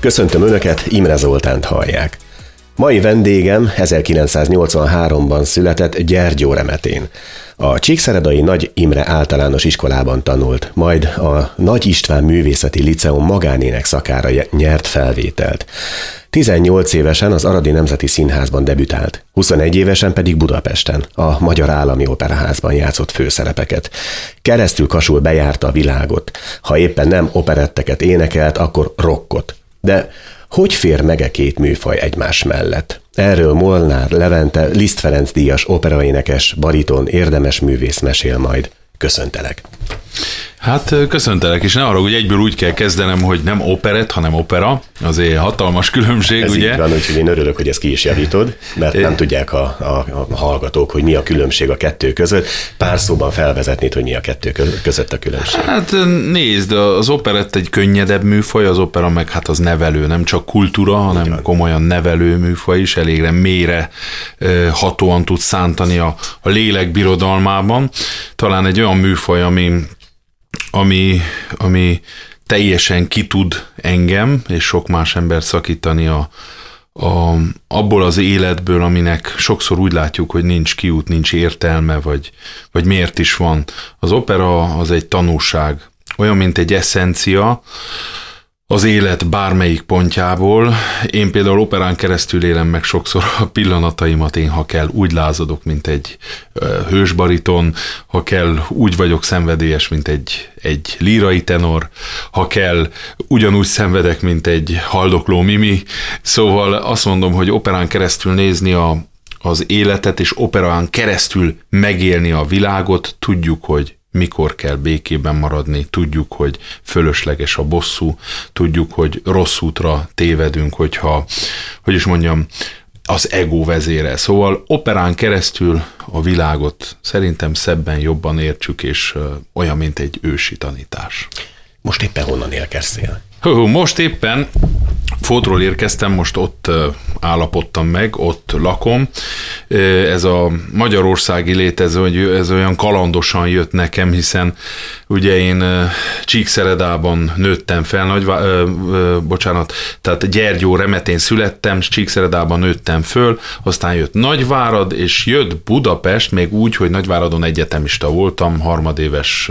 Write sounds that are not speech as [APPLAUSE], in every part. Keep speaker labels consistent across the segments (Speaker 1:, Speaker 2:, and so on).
Speaker 1: Köszöntöm Önöket, Imre Zoltánt hallják. Mai vendégem 1983-ban született Gyergyó Remetén. A Csíkszeredai Nagy Imre általános iskolában tanult, majd a Nagy István Művészeti Liceum magánének szakára nyert felvételt. 18 évesen az Aradi Nemzeti Színházban debütált, 21 évesen pedig Budapesten, a Magyar Állami Operaházban játszott főszerepeket. Keresztül kasul bejárta a világot. Ha éppen nem operetteket énekelt, akkor rockot. De hogy fér meg -e két műfaj egymás mellett? Erről Molnár Levente, Liszt Ferenc díjas operaénekes, bariton, érdemes művész mesél majd. Köszöntelek!
Speaker 2: Hát köszöntelek, és ne arra, hogy egyből úgy kell kezdenem, hogy nem operet, hanem opera. Azért hatalmas különbség,
Speaker 1: Ez
Speaker 2: ugye?
Speaker 1: Így van, úgyhogy én örülök, hogy ezt ki is javítod, mert nem tudják a, a, a hallgatók, hogy mi a különbség a kettő között. Pár szóban felvezetnéd, hogy mi a kettő között a különbség.
Speaker 2: Hát nézd, az operett egy könnyedebb műfaj, az opera meg hát az nevelő, nem csak kultúra, hanem komolyan nevelő műfaj is, elégre mélyre hatóan tud szántani a, a lélek birodalmában. Talán egy olyan műfaj, ami ami, ami teljesen ki tud engem és sok más ember szakítani a, a, abból az életből, aminek sokszor úgy látjuk, hogy nincs kiút, nincs értelme, vagy, vagy miért is van. Az opera az egy tanúság, olyan, mint egy eszencia, az élet bármelyik pontjából. Én például operán keresztül élem meg sokszor a pillanataimat, én ha kell úgy lázadok, mint egy hősbariton, ha kell úgy vagyok szenvedélyes, mint egy, egy lírai tenor, ha kell ugyanúgy szenvedek, mint egy haldokló mimi. Szóval azt mondom, hogy operán keresztül nézni a, az életet, és operán keresztül megélni a világot, tudjuk, hogy mikor kell békében maradni, tudjuk, hogy fölösleges a bosszú, tudjuk, hogy rossz útra tévedünk, hogyha, hogy is mondjam, az ego vezére. Szóval operán keresztül a világot szerintem szebben jobban értsük, és olyan, mint egy ősi tanítás.
Speaker 1: Most éppen honnan élkeztél?
Speaker 2: Most éppen Fótról érkeztem, most ott állapodtam meg, ott lakom. Ez a magyarországi lét, ez, olyan kalandosan jött nekem, hiszen ugye én Csíkszeredában nőttem fel, nagy, bocsánat, tehát Gyergyó Remetén születtem, Csíkszeredában nőttem föl, aztán jött Nagyvárad, és jött Budapest, még úgy, hogy Nagyváradon egyetemista voltam, harmadéves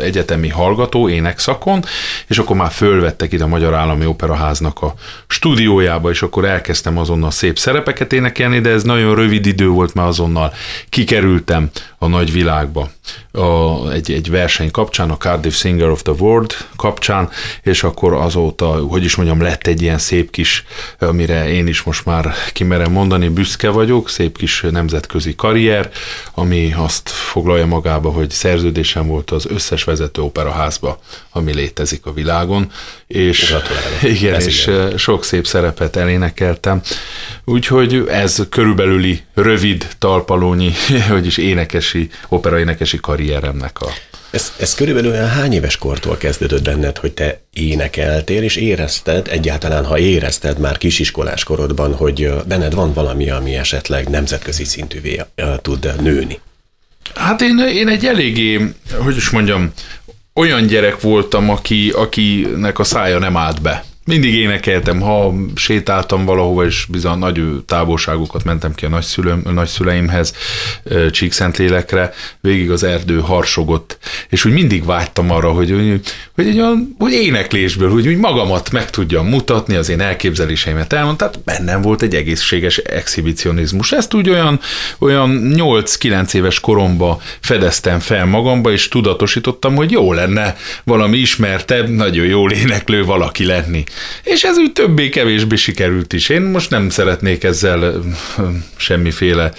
Speaker 2: egyetemi hallgató énekszakon, és akkor már fölvettek ide a Magyar Állami Operaháznak a stúdiójába, és akkor elkezdtem azonnal szép szerepeket énekelni, de ez nagyon rövid idő volt, mert azonnal kikerültem a nagy világba a, egy, egy verseny kapcsán, a Cardiff Singer of the World kapcsán, és akkor azóta, hogy is mondjam, lett egy ilyen szép kis, amire én is most már kimerem mondani, büszke vagyok, szép kis nemzetközi karrier, ami azt foglalja magába, hogy szerződésem volt az összes vezető operaházba, ami létezik a világon, és [LAUGHS] igen, ez és igen. sok szép szerepet elénekeltem. Úgyhogy ez körülbelüli rövid talpalónyi, [LAUGHS] vagyis énekesi, operaénekesi karrieremnek a
Speaker 1: ez, ez körülbelül olyan hány éves kortól kezdődött benned, hogy te énekeltél, és érezted, egyáltalán ha érezted már kisiskolás korodban, hogy benned van valami, ami esetleg nemzetközi szintűvé tud nőni?
Speaker 2: Hát én, én egy eléggé, hogy is mondjam, olyan gyerek voltam, aki, akinek a szája nem állt be. Mindig énekeltem, ha sétáltam valahova, és bizony nagy távolságokat mentem ki a nagyszülőm, nagyszüleimhez, Csíkszentlélekre, végig az erdő harsogott, és úgy mindig vágytam arra, hogy, hogy, egy olyan, hogy éneklésből, hogy, hogy magamat meg tudjam mutatni, az én elképzeléseimet elmondtam, tehát bennem volt egy egészséges exhibicionizmus. Ezt úgy olyan, olyan 8-9 éves koromba fedeztem fel magamba, és tudatosítottam, hogy jó lenne valami ismertebb, nagyon jól éneklő valaki lenni. És ez úgy többé-kevésbé sikerült is. Én most nem szeretnék ezzel semmiféle,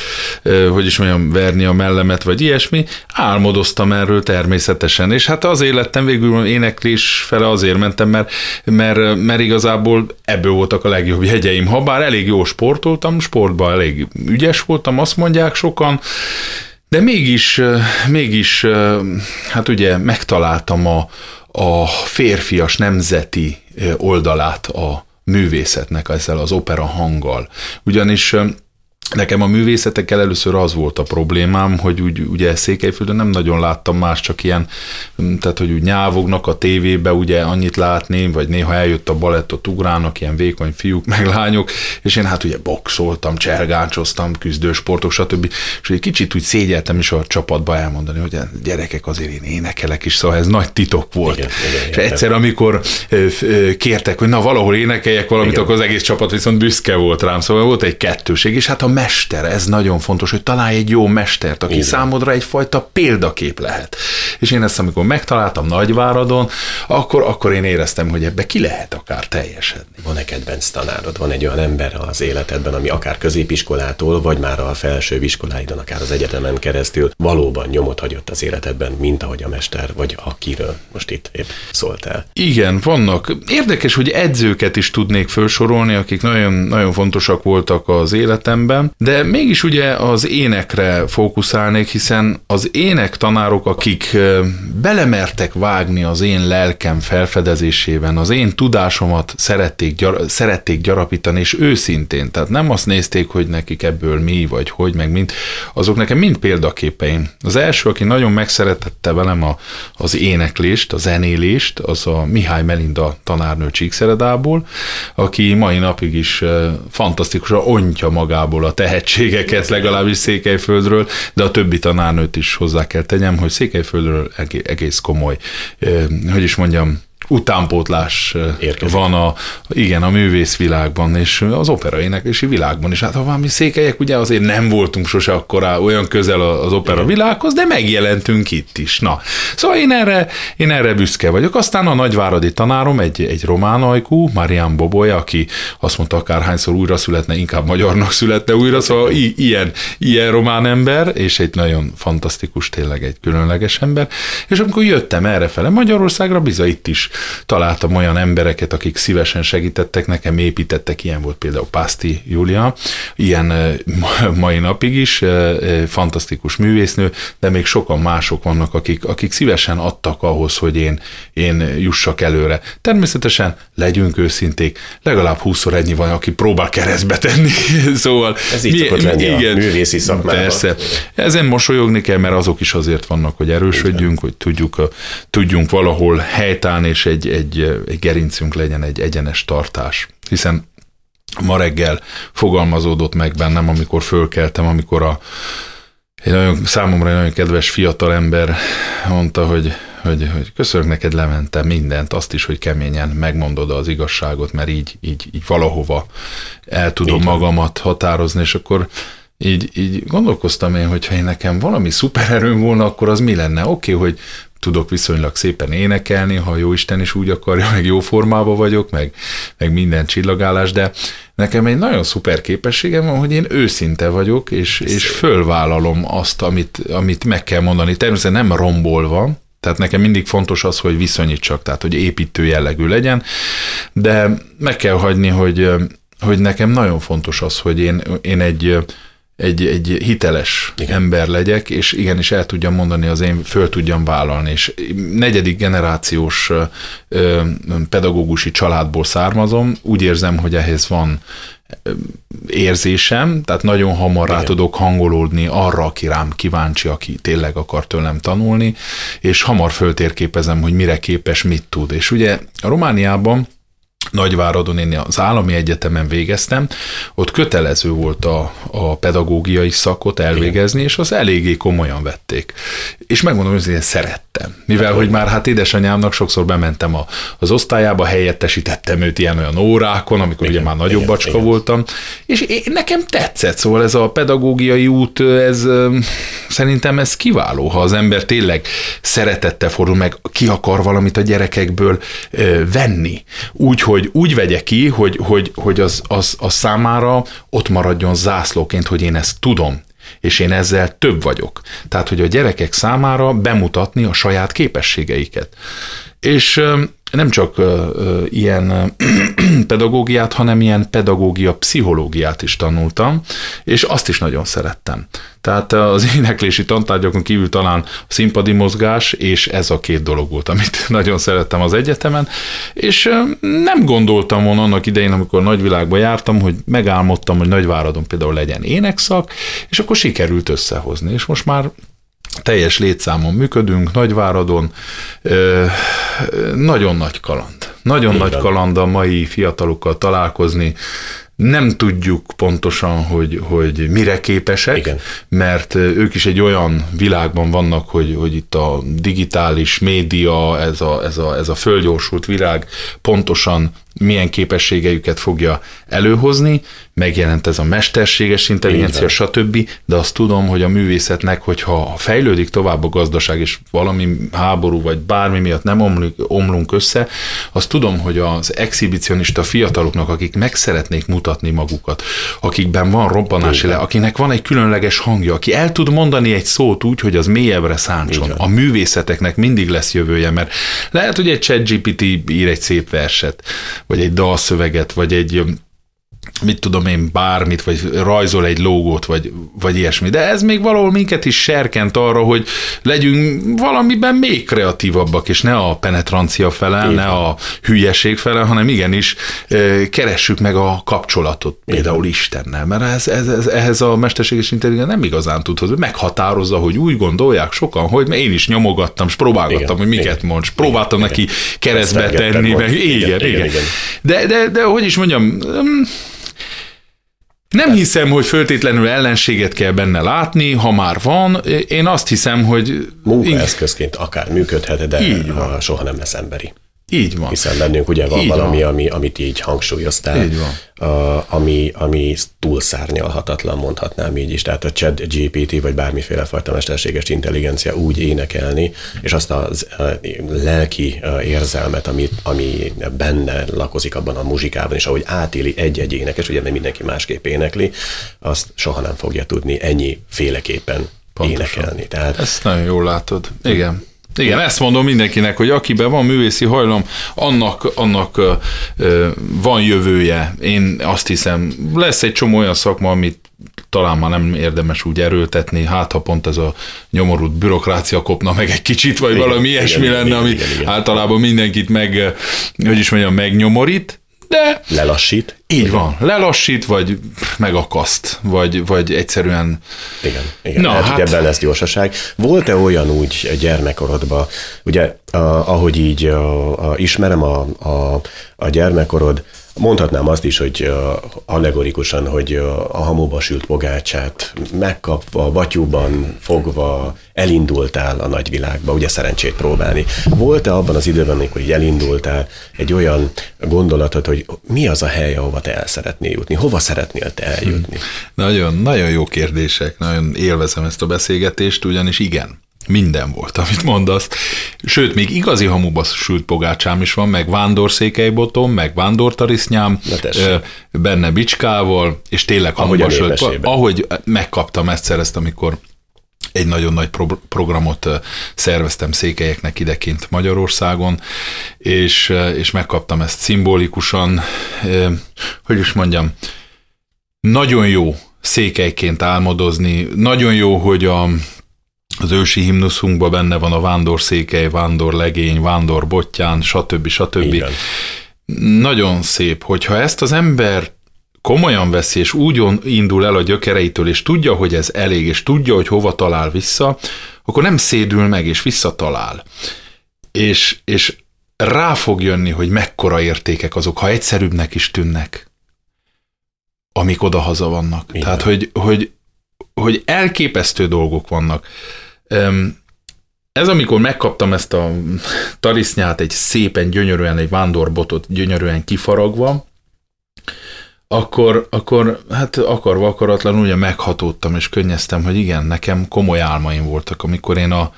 Speaker 2: hogy is mondjam, verni a mellemet, vagy ilyesmi. Álmodoztam erről természetesen, és hát azért lettem végül éneklés fele azért mentem, mert, mert, mert igazából ebből voltak a legjobb jegyeim. Ha bár elég jó sportoltam, sportban elég ügyes voltam, azt mondják sokan, de mégis, mégis, hát ugye megtaláltam a, a férfias nemzeti oldalát a művészetnek ezzel az opera hanggal. Ugyanis Nekem a művészetekkel először az volt a problémám, hogy úgy, ugye Székelyföldön nem nagyon láttam más, csak ilyen, tehát hogy úgy nyávognak a tévébe, ugye annyit látni, vagy néha eljött a balettot, ugrálnak ilyen vékony fiúk, meg lányok, és én hát ugye boxoltam, csergáncsoztam, küzdősportok, stb. És egy kicsit úgy szégyeltem is a csapatba elmondani, hogy gyerekek azért én énekelek is, szóval ez nagy titok volt. Igen, igen, és egyszer, amikor kértek, hogy na valahol énekeljek valamit, igen. akkor az egész csapat viszont büszke volt rám, szóval volt egy kettőség, és hát a mester, ez nagyon fontos, hogy találj egy jó mestert, aki Igen. számodra egyfajta példakép lehet. És én ezt, amikor megtaláltam Nagyváradon, akkor, akkor én éreztem, hogy ebbe ki lehet akár teljesedni.
Speaker 1: Van-e kedvenc tanárod? Van egy olyan ember az életedben, ami akár középiskolától, vagy már a felső iskoláidon, akár az egyetemen keresztül valóban nyomot hagyott az életedben, mint ahogy a mester, vagy akiről most itt épp szóltál.
Speaker 2: Igen, vannak. Érdekes, hogy edzőket is tudnék felsorolni, akik nagyon, nagyon fontosak voltak az életemben, de mégis ugye az énekre fókuszálnék, hiszen az ének tanárok, akik belemertek vágni az én lelkem felfedezésében, az én tudásomat szerették, gyar, szerették gyarapítani, és őszintén, tehát nem azt nézték, hogy nekik ebből mi, vagy hogy, meg mind, azok nekem mind példaképeim. Az első, aki nagyon megszeretette velem a, az éneklést, a zenélést, az a Mihály Melinda tanárnő Csíkszeredából, aki mai napig is fantasztikusan ontja magából a tehetségeket, legalábbis Székelyföldről, de a többi tanárnőt is hozzá kell tegyem, hogy Székelyföldről egész komoly, hogy is mondjam, utánpótlás Érkezik. van a, igen, a művészvilágban, és az opera éneklési világban is. Hát ha valami székelyek, ugye azért nem voltunk sose akkor olyan közel az opera világhoz, de megjelentünk itt is. Na, szóval én erre, én erre büszke vagyok. Aztán a nagyváradi tanárom, egy, egy román ajkú, Marian Boboly, aki azt mondta, akárhányszor újra születne, inkább magyarnak születne újra, szóval i- ilyen, ilyen román ember, és egy nagyon fantasztikus, tényleg egy különleges ember. És amikor jöttem errefele Magyarországra, bizony itt is találtam olyan embereket, akik szívesen segítettek nekem, építettek, ilyen volt például Pászti Júlia, ilyen mai napig is, fantasztikus művésznő, de még sokan mások vannak, akik, akik szívesen adtak ahhoz, hogy én, én jussak előre. Természetesen legyünk őszinték, legalább 20 ennyi van, aki próbál keresztbe tenni. [LAUGHS] szóval
Speaker 1: Ez így mi, lenni igen, a művészi szakmában. Persze.
Speaker 2: Ezen mosolyogni kell, mert azok is azért vannak, hogy erősödjünk, igen. hogy tudjuk, tudjunk valahol helytállni, és egy, egy, egy gerincünk legyen, egy egyenes tartás. Hiszen ma reggel fogalmazódott meg bennem, amikor fölkeltem, amikor a, egy nagyon, számomra egy nagyon kedves fiatal ember mondta, hogy, hogy, hogy köszönök neked Levente mindent, azt is, hogy keményen megmondod az igazságot, mert így, így, így valahova el tudom így magamat határozni, és akkor így, így gondolkoztam én, hogy ha én nekem valami szupererőm volna, akkor az mi lenne? Oké, okay, hogy tudok viszonylag szépen énekelni, ha jó Isten is úgy akarja, meg jó formában vagyok, meg, meg minden csillagálás, de nekem egy nagyon szuper képességem van, hogy én őszinte vagyok, és, és fölvállalom azt, amit, amit meg kell mondani. Természetesen nem rombolva, tehát nekem mindig fontos az, hogy viszonyítsak, tehát hogy építő jellegű legyen, de meg kell hagyni, hogy, hogy nekem nagyon fontos az, hogy én, én egy egy, egy hiteles Igen. ember legyek, és igenis el tudjam mondani, az én föl tudjam vállalni. És negyedik generációs ö, pedagógusi családból származom, úgy érzem, hogy ehhez van érzésem, tehát nagyon hamar Igen. rá tudok hangolódni arra, aki rám kíváncsi, aki tényleg akar tőlem tanulni, és hamar föltérképezem, hogy mire képes, mit tud. És ugye a Romániában Nagyváradon én az állami egyetemen végeztem, ott kötelező volt a, a pedagógiai szakot elvégezni, és az eléggé komolyan vették. És megmondom, hogy én szerettem. Mivel, hogy már hát édesanyámnak sokszor bementem a, az osztályába, helyettesítettem őt ilyen olyan órákon, amikor igen, ugye már nagyobb igen, bacska igen. voltam, és én, nekem tetszett, szóval ez a pedagógiai út, ez szerintem ez kiváló, ha az ember tényleg szeretette fordul, meg ki akar valamit a gyerekekből venni. Úgy, hogy úgy vegye ki, hogy, hogy, hogy az, az, az számára ott maradjon zászlóként, hogy én ezt tudom, és én ezzel több vagyok. Tehát, hogy a gyerekek számára bemutatni a saját képességeiket. És nem csak ilyen [CLEARS THROAT] pedagógiát, hanem ilyen pedagógia, pszichológiát is tanultam, és azt is nagyon szerettem. Tehát az [LAUGHS] éneklési tantárgyakon kívül talán színpadi mozgás, és ez a két dolog volt, amit [LAUGHS] nagyon szerettem az egyetemen, és nem gondoltam volna annak idején, amikor nagyvilágba jártam, hogy megálmodtam, hogy Nagyváradon például legyen énekszak, és akkor sikerült összehozni, és most már teljes létszámon működünk, Nagyváradon, nagyon nagy kaland. Nagyon Igen. nagy kaland a mai fiatalokkal találkozni, nem tudjuk pontosan, hogy, hogy mire képesek, Igen. mert ők is egy olyan világban vannak, hogy, hogy itt a digitális média, ez a, ez, a, ez a földgyorsult világ pontosan milyen képességeiket fogja előhozni, megjelent ez a mesterséges intelligencia, stb., de azt tudom, hogy a művészetnek, hogyha fejlődik tovább a gazdaság, és valami háború, vagy bármi miatt nem omlik, omlunk össze, azt tudom, hogy az exhibicionista fiataloknak, akik meg szeretnék mutatni magukat, akikben van robbanási le, akinek van egy különleges hangja, aki el tud mondani egy szót úgy, hogy az mélyebbre szántson. A művészeteknek mindig lesz jövője, mert lehet, hogy egy chat GPT ír egy szép verset, vagy egy dalszöveget, vagy egy mit tudom én, bármit, vagy rajzol egy logót, vagy, vagy ilyesmi. De ez még valahol minket is serkent arra, hogy legyünk valamiben még kreatívabbak, és ne a penetrancia fele, ne a hülyeség fele, hanem igenis keressük meg a kapcsolatot például Istennel, mert ez, ez, ez, ehhez a mesterséges intelligencia nem igazán tud hogy meghatározza, hogy úgy gondolják sokan, hogy mert én is nyomogattam, és próbálgattam, igen, hogy miket igen, mond, próbáltam igen, neki keresztbe tenni, meg igen, igen, igen, igen. De, de, de hogy is mondjam, mm, nem hiszem, hogy föltétlenül ellenséget kell benne látni, ha már van. Én azt hiszem, hogy...
Speaker 1: Munkaeszközként akár működhet, de így van. soha nem lesz emberi.
Speaker 2: Így van.
Speaker 1: Hiszen bennünk ugye van így valami, van. Ami, amit így hangsúlyoztál, így van. A, ami, ami túlszárnyalhatatlan, mondhatnám így is. Tehát a chat GPT, vagy bármiféle fajta mesterséges intelligencia úgy énekelni, és azt a, a lelki érzelmet, ami, ami benne lakozik abban a muzsikában, és ahogy átéli egy-egy énekes, ugye nem mindenki másképp énekli, azt soha nem fogja tudni ennyi féleképpen Pontosan. énekelni.
Speaker 2: Tehát, Ezt nagyon jól látod. Igen. Igen, ezt mondom mindenkinek, hogy akiben van művészi hajlam, annak, annak ö, van jövője. Én azt hiszem, lesz egy csomó olyan szakma, amit talán már nem érdemes úgy erőltetni, hát ha pont ez a nyomorult bürokrácia kopna meg egy kicsit, vagy igen, valami ilyesmi igen, lenne, igen, ami igen, igen. általában mindenkit meg, hogy is mondjam, megnyomorít, de...
Speaker 1: Lelassít.
Speaker 2: Így van, lelassít, vagy megakaszt, vagy, vagy egyszerűen...
Speaker 1: Igen, igen. Na, hát, hát... ebben lesz gyorsaság. Volt-e olyan úgy gyermekkorodban, ugye a, ahogy így a, a, ismerem a, a, a gyermekkorod, Mondhatnám azt is, hogy allegorikusan, hogy a hamuba sült pogácsát megkapva, batyúban fogva elindultál a nagyvilágba, ugye szerencsét próbálni. Volt-e abban az időben, amikor így elindultál, egy olyan gondolatod, hogy mi az a hely, ahova te el szeretnél jutni? Hova szeretnél te eljutni? Hm.
Speaker 2: Nagyon, nagyon jó kérdések, nagyon élvezem ezt a beszélgetést, ugyanis igen, minden volt, amit mondasz. Sőt, még igazi hamuba sült pogácsám is van, meg vándorszékelybotom, meg vándortarisznyám, benne bicskával, és tényleg hamuba sült. Ahogy megkaptam egyszer ezt, amikor egy nagyon nagy pro- programot szerveztem székelyeknek idekint Magyarországon, és, és megkaptam ezt szimbolikusan, hogy is mondjam, nagyon jó székelyként álmodozni, nagyon jó, hogy a, az ősi himnuszunkban benne van a vándorszékely, vándorlegény, bottyán, stb. stb. Igen. Nagyon szép, hogyha ezt az ember komolyan veszi, és úgy indul el a gyökereitől, és tudja, hogy ez elég, és tudja, hogy hova talál vissza, akkor nem szédül meg, és visszatalál. És, és rá fog jönni, hogy mekkora értékek azok, ha egyszerűbbnek is tűnnek, amik oda-haza vannak. Igen. Tehát, hogy, hogy, hogy elképesztő dolgok vannak. Ez amikor megkaptam ezt a tarisznyát, egy szépen gyönyörűen, egy vándorbotot gyönyörűen kifaragva, akkor, akkor hát akarva akaratlanul ugye meghatódtam, és könnyeztem, hogy igen, nekem komoly álmaim voltak, amikor én a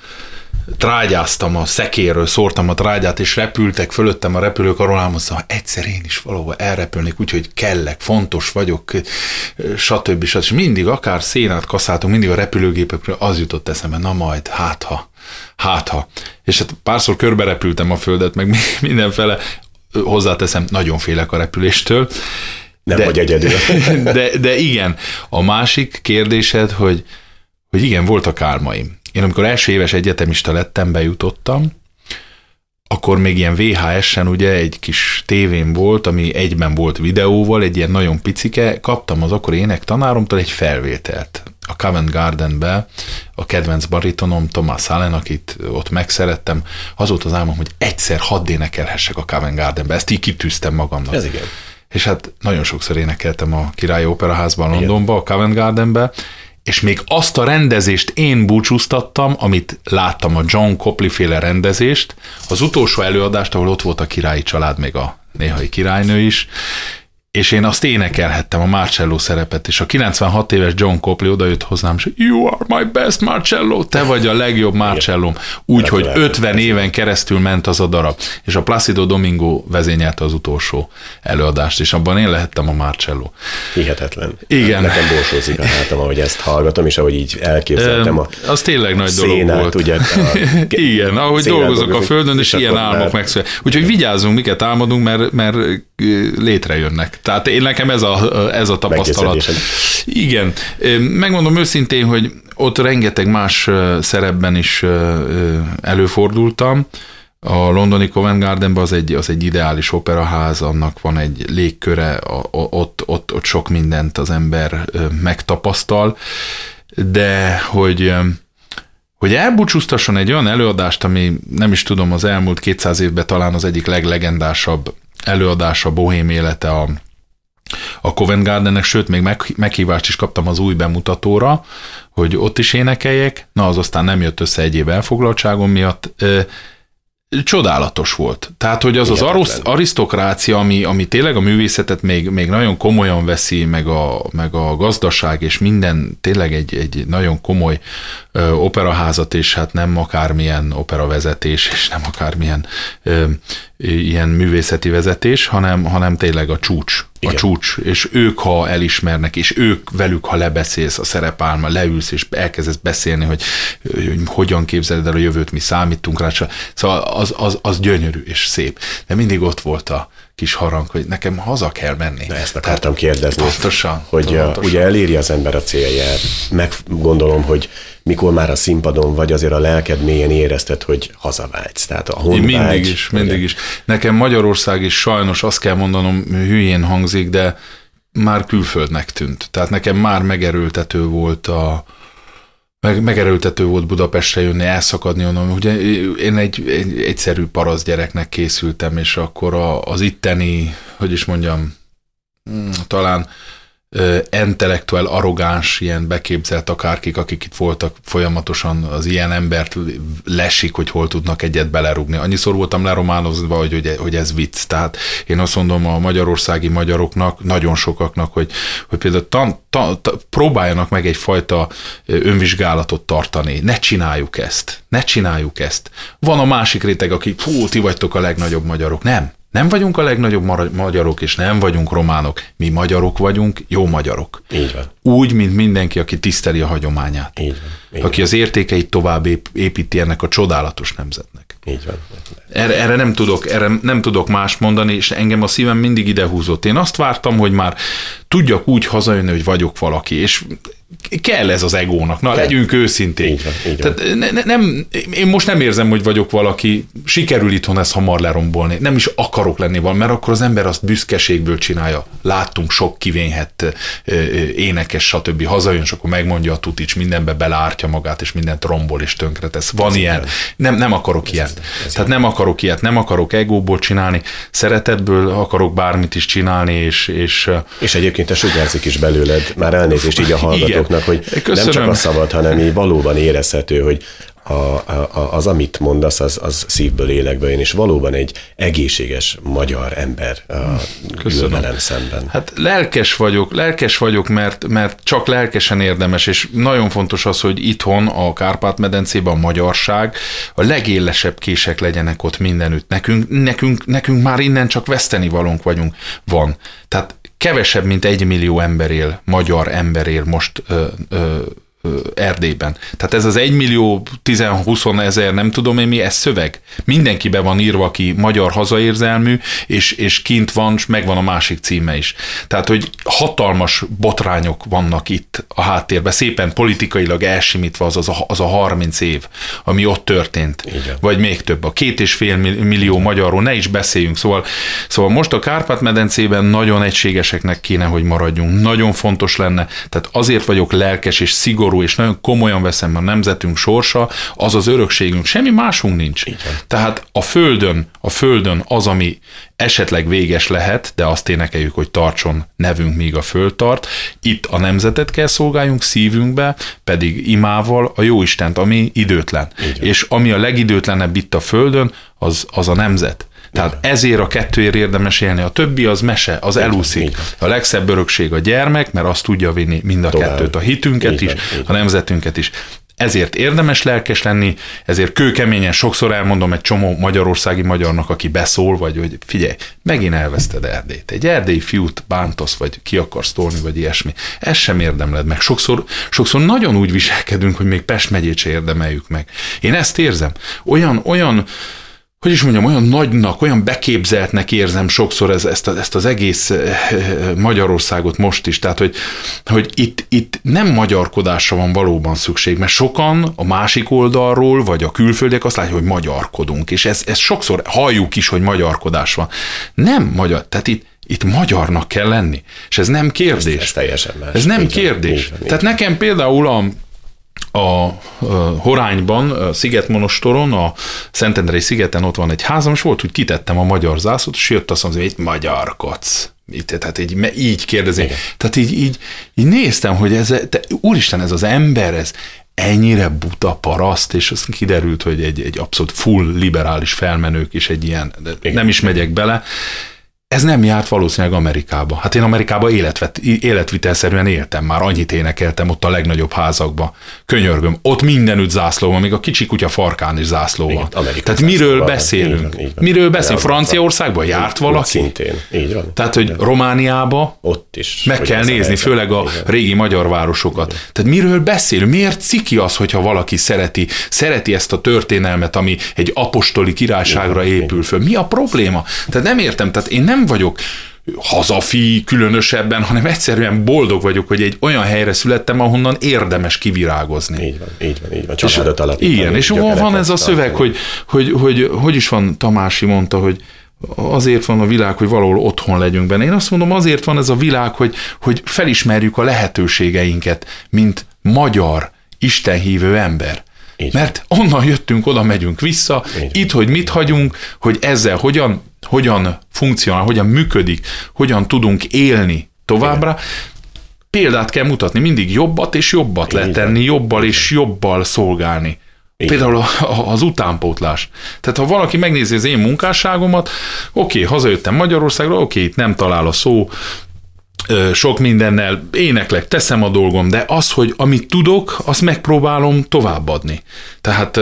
Speaker 2: trágyáztam a szekéről, szórtam a trágyát, és repültek fölöttem a repülők, arról álmodtam, egyszer én is valahol elrepülnék, úgyhogy kellek, fontos vagyok, stb. stb. És mindig, akár szénát kaszáltunk, mindig a repülőgépekről az jutott eszembe, na majd, hát ha Hát ha. És hát párszor körbe repültem a földet, meg mindenfele, hozzáteszem, nagyon félek a repüléstől.
Speaker 1: Nem de, vagy egyedül. [LAUGHS]
Speaker 2: De, de igen, a másik kérdésed, hogy, hogy igen, voltak álmaim. Én amikor első éves egyetemista lettem, bejutottam, akkor még ilyen VHS-en ugye egy kis tévén volt, ami egyben volt videóval, egy ilyen nagyon picike, kaptam az akkor ének tanáromtól egy felvételt a Covent Gardenbe, a kedvenc baritonom Thomas Allen, akit ott megszerettem, az volt az álmom, hogy egyszer hadd énekelhessek a Covent Gardenbe, ezt így kitűztem magamnak.
Speaker 1: Ez igen.
Speaker 2: És hát nagyon sokszor énekeltem a Királyi Operaházban Londonba, a Covent Gardenbe, és még azt a rendezést én búcsúztattam, amit láttam, a John Copley féle rendezést, az utolsó előadást, ahol ott volt a királyi család, még a néhai királynő is, és én azt énekelhettem a Marcello szerepet, és a 96 éves John Copley odajött hozzám, és You are my best Marcello, te vagy a legjobb Marcello. Úgy, hogy 50 éven keresztül ment az a darab, és a Placido Domingo vezényelte az utolsó előadást, és abban én lehettem a Marcello.
Speaker 1: Hihetetlen.
Speaker 2: Igen.
Speaker 1: Nekem borsózik a hátam, ahogy ezt hallgatom, és ahogy így elképzeltem a
Speaker 2: Az tényleg nagy dolog szénát, volt.
Speaker 1: Ugye,
Speaker 2: a [LAUGHS] Igen, ahogy dolgozok a földön, és, és ilyen álmok megszületnek. Úgyhogy vigyázzunk, miket álmodunk, mert, mert létrejönnek. Tehát én nekem ez a, ez a tapasztalat. Igen. Megmondom őszintén, hogy ott rengeteg más szerepben is előfordultam. A londoni Covent Gardenben az egy, az egy ideális operaház, annak van egy légköre, ott, ott, ott sok mindent az ember megtapasztal, de hogy hogy elbúcsúztasson egy olyan előadást, ami nem is tudom, az elmúlt 200 évben talán az egyik leglegendásabb előadása, bohém élete a, a Covent Gardennek, sőt, még meg, meghívást is kaptam az új bemutatóra, hogy ott is énekeljek, na az aztán nem jött össze egy év elfoglaltságom miatt, csodálatos volt. Tehát, hogy az Hihetetlen. az arisztokrácia, ami, ami tényleg a művészetet még, még nagyon komolyan veszi, meg a, meg a gazdaság, és minden tényleg egy, egy nagyon komoly ö, operaházat, és hát nem akármilyen operavezetés, és nem akármilyen ö, ilyen művészeti vezetés, hanem, hanem tényleg a csúcs. Igen. A csúcs, és ők, ha elismernek, és ők velük, ha lebeszélsz a szerepálma, leülsz, és elkezdesz beszélni, hogy, hogy hogyan képzeled el a jövőt, mi számítunk rá. Szóval az, az, az gyönyörű és szép. De mindig ott volt a, kis harang, hogy nekem haza kell menni.
Speaker 1: Na ezt akartam Tehát, kérdezni.
Speaker 2: Pontosan.
Speaker 1: Hogy pontosan. ugye eléri az ember a célját. Meg gondolom, hogy mikor már a színpadon vagy, azért a lelked mélyen érezted, hogy hazavágysz. Tehát a honvágy,
Speaker 2: mindig is, ugye? mindig is. Nekem Magyarország is sajnos azt kell mondanom, hülyén hangzik, de már külföldnek tűnt. Tehát nekem már megerőltető volt a, meg, megerőltető volt Budapestre jönni, elszakadni onnan. Ugye én egy, egy egyszerű parasz gyereknek készültem, és akkor a, az itteni, hogy is mondjam, hmm, talán intellektuál, arrogáns, ilyen beképzelt akárkik, akik itt voltak folyamatosan az ilyen embert lesik, hogy hol tudnak egyet belerugni. Annyiszor voltam lerománozva, hogy, hogy, hogy ez vicc. Tehát én azt mondom a magyarországi magyaroknak, nagyon sokaknak, hogy, hogy például tan, tan, tan, próbáljanak meg egyfajta önvizsgálatot tartani. Ne csináljuk ezt. Ne csináljuk ezt. Van a másik réteg, aki, fú, ti vagytok a legnagyobb magyarok. Nem. Nem vagyunk a legnagyobb magyarok, és nem vagyunk románok. Mi magyarok vagyunk, jó magyarok.
Speaker 1: Így van.
Speaker 2: Úgy, mint mindenki, aki tiszteli a hagyományát.
Speaker 1: Így van. Így
Speaker 2: aki van. az értékeit tovább építi ennek a csodálatos nemzetnek.
Speaker 1: Így van.
Speaker 2: Erre, erre, nem tudok, erre nem tudok más mondani, és engem a szívem mindig idehúzott. Én azt vártam, hogy már tudjak úgy hazajönni, hogy vagyok valaki, és kell ez az egónak, na kell. legyünk őszinték. Így van, így van. Tehát ne, ne, nem, én most nem érzem, hogy vagyok valaki, sikerül itthon ezt hamar lerombolni, nem is akarok lenni valami, mert akkor az ember azt büszkeségből csinálja. Láttunk sok kivényhet énekes, stb. Hazajön, és akkor megmondja a tutics, mindenbe belártja magát, és mindent rombol és tönkretesz. Van ez ilyen. Nem, nem akarok ez ilyet. Ez, ez Tehát nem akarok ilyet, nem akarok egóból csinálni, szeretetből akarok bármit is csinálni, és... És,
Speaker 1: és egyébként te sugárzik is belőled, már elnézést így a hallgatók hallgatóknak, hogy Köszönöm. nem csak a szabad, hanem így valóban érezhető, hogy a, a, az, amit mondasz, az, az szívből élekből jön, és valóban egy egészséges magyar ember ül velem szemben.
Speaker 2: Hát lelkes vagyok, lelkes vagyok, mert, mert csak lelkesen érdemes, és nagyon fontos az, hogy itthon a Kárpát-medencében a magyarság, a legélesebb kések legyenek ott mindenütt. Nekünk, nekünk, nekünk már innen csak veszteni valónk vagyunk, van. Tehát kevesebb, mint egy millió ember él, magyar ember él most ö, ö, Erdélyben. Tehát ez az 1 millió 10-20 ezer, nem tudom én mi, ez szöveg. Mindenkibe van írva, aki magyar hazaérzelmű, és, és kint van, és megvan a másik címe is. Tehát, hogy hatalmas botrányok vannak itt a háttérben, szépen politikailag elsimítva az, az, a, az a 30 év, ami ott történt. Igen. Vagy még több, a két és fél millió magyarról, ne is beszéljünk. Szóval, szóval most a Kárpát-medencében nagyon egységeseknek kéne, hogy maradjunk. Nagyon fontos lenne. Tehát azért vagyok lelkes és szigorú szigorú, és nagyon komolyan veszem a nemzetünk sorsa, az az örökségünk. Semmi másunk nincs. Igen. Tehát a földön, a földön az, ami esetleg véges lehet, de azt énekeljük, hogy tartson nevünk, míg a föld tart. Itt a nemzetet kell szolgáljunk szívünkbe, pedig imával a jó Istent, ami időtlen. Igen. És ami a legidőtlenebb itt a földön, az, az a nemzet. Tehát ezért a kettőért érdemes élni. A többi az mese, az elúszik. A legszebb örökség a gyermek, mert azt tudja vinni mind a Tovább. kettőt, a hitünket Igen. is, Igen. a nemzetünket is. Ezért érdemes lelkes lenni, ezért kőkeményen sokszor elmondom egy csomó magyarországi magyarnak, aki beszól, vagy hogy figyelj, megint elveszted Erdélyt. Egy erdélyi fiút bántasz, vagy ki akarsz tolni, vagy ilyesmi. Ez sem érdemled meg. Sokszor, sokszor nagyon úgy viselkedünk, hogy még Pest megyét se érdemeljük meg. Én ezt érzem. Olyan, olyan hogy is mondjam, olyan nagynak, olyan beképzeltnek érzem sokszor ez, ezt, a, ezt az egész eh, Magyarországot most is. Tehát, hogy, hogy itt, itt nem magyarkodásra van valóban szükség, mert sokan a másik oldalról, vagy a külföldiek azt látják, hogy magyarkodunk, és ez, ez sokszor halljuk is, hogy magyarkodás van. Nem magyar, tehát itt, itt magyarnak kell lenni, és ez nem kérdés. Ez,
Speaker 1: ez teljesen más.
Speaker 2: Ez nem kérdés. Van, Tehát nekem például a a Horányban, Szigetmonostoron, a Szentendrei szigeten ott van egy házam, és volt, hogy kitettem a magyar zászlót, és jött azt mondani, hogy itt magyarkodsz. Itt, tehát így, így kérdezi. Igen. Tehát így, így, így, néztem, hogy ez, te, úristen, ez az ember, ez ennyire buta paraszt, és az kiderült, hogy egy, egy abszolút full liberális felmenők is egy ilyen, Igen. nem is megyek bele, ez nem járt valószínűleg Amerikába. Hát én Amerikába életvet, életvitelszerűen éltem már, annyit énekeltem ott a legnagyobb házakba. Könyörgöm, ott mindenütt zászló van, még a kicsi kutya farkán is zászló van. Igen, Tehát miről van, beszélünk? Így van, így van. Miről beszélünk? Franciaországban járt valaki? Ott
Speaker 1: szintén, így van.
Speaker 2: Tehát, hogy Romániába
Speaker 1: ott is.
Speaker 2: Meg kell nézni, főleg a régi magyar városokat. Igen. Tehát miről beszélünk? Miért ciki az, hogyha valaki szereti, szereti ezt a történelmet, ami egy apostoli királyságra épül föl? Mi a probléma? Tehát nem értem, tehát én nem nem vagyok hazafi különösebben, hanem egyszerűen boldog vagyok, hogy egy olyan helyre születtem, ahonnan érdemes kivirágozni.
Speaker 1: Így van, így van, így van. Családot alapítani.
Speaker 2: Igen, és van ez a szöveg, hogy, hogy, hogy, hogy is van, Tamási mondta, hogy azért van a világ, hogy valahol otthon legyünk benne. Én azt mondom, azért van ez a világ, hogy, hogy felismerjük a lehetőségeinket, mint magyar, istenhívő ember. Így Mert onnan jöttünk, oda megyünk vissza, Így itt, hogy mit hagyunk, hogy ezzel hogyan, hogyan funkcionál, hogyan működik, hogyan tudunk élni továbbra. Igen. Példát kell mutatni, mindig jobbat és jobbat lehet tenni, jobbal és jobbal szolgálni. Igen. Például az utánpótlás. Tehát ha valaki megnézi az én munkásságomat, oké, hazajöttem Magyarországra, oké, itt nem talál a szó, sok mindennel éneklek, teszem a dolgom, de az, hogy amit tudok, azt megpróbálom továbbadni. Tehát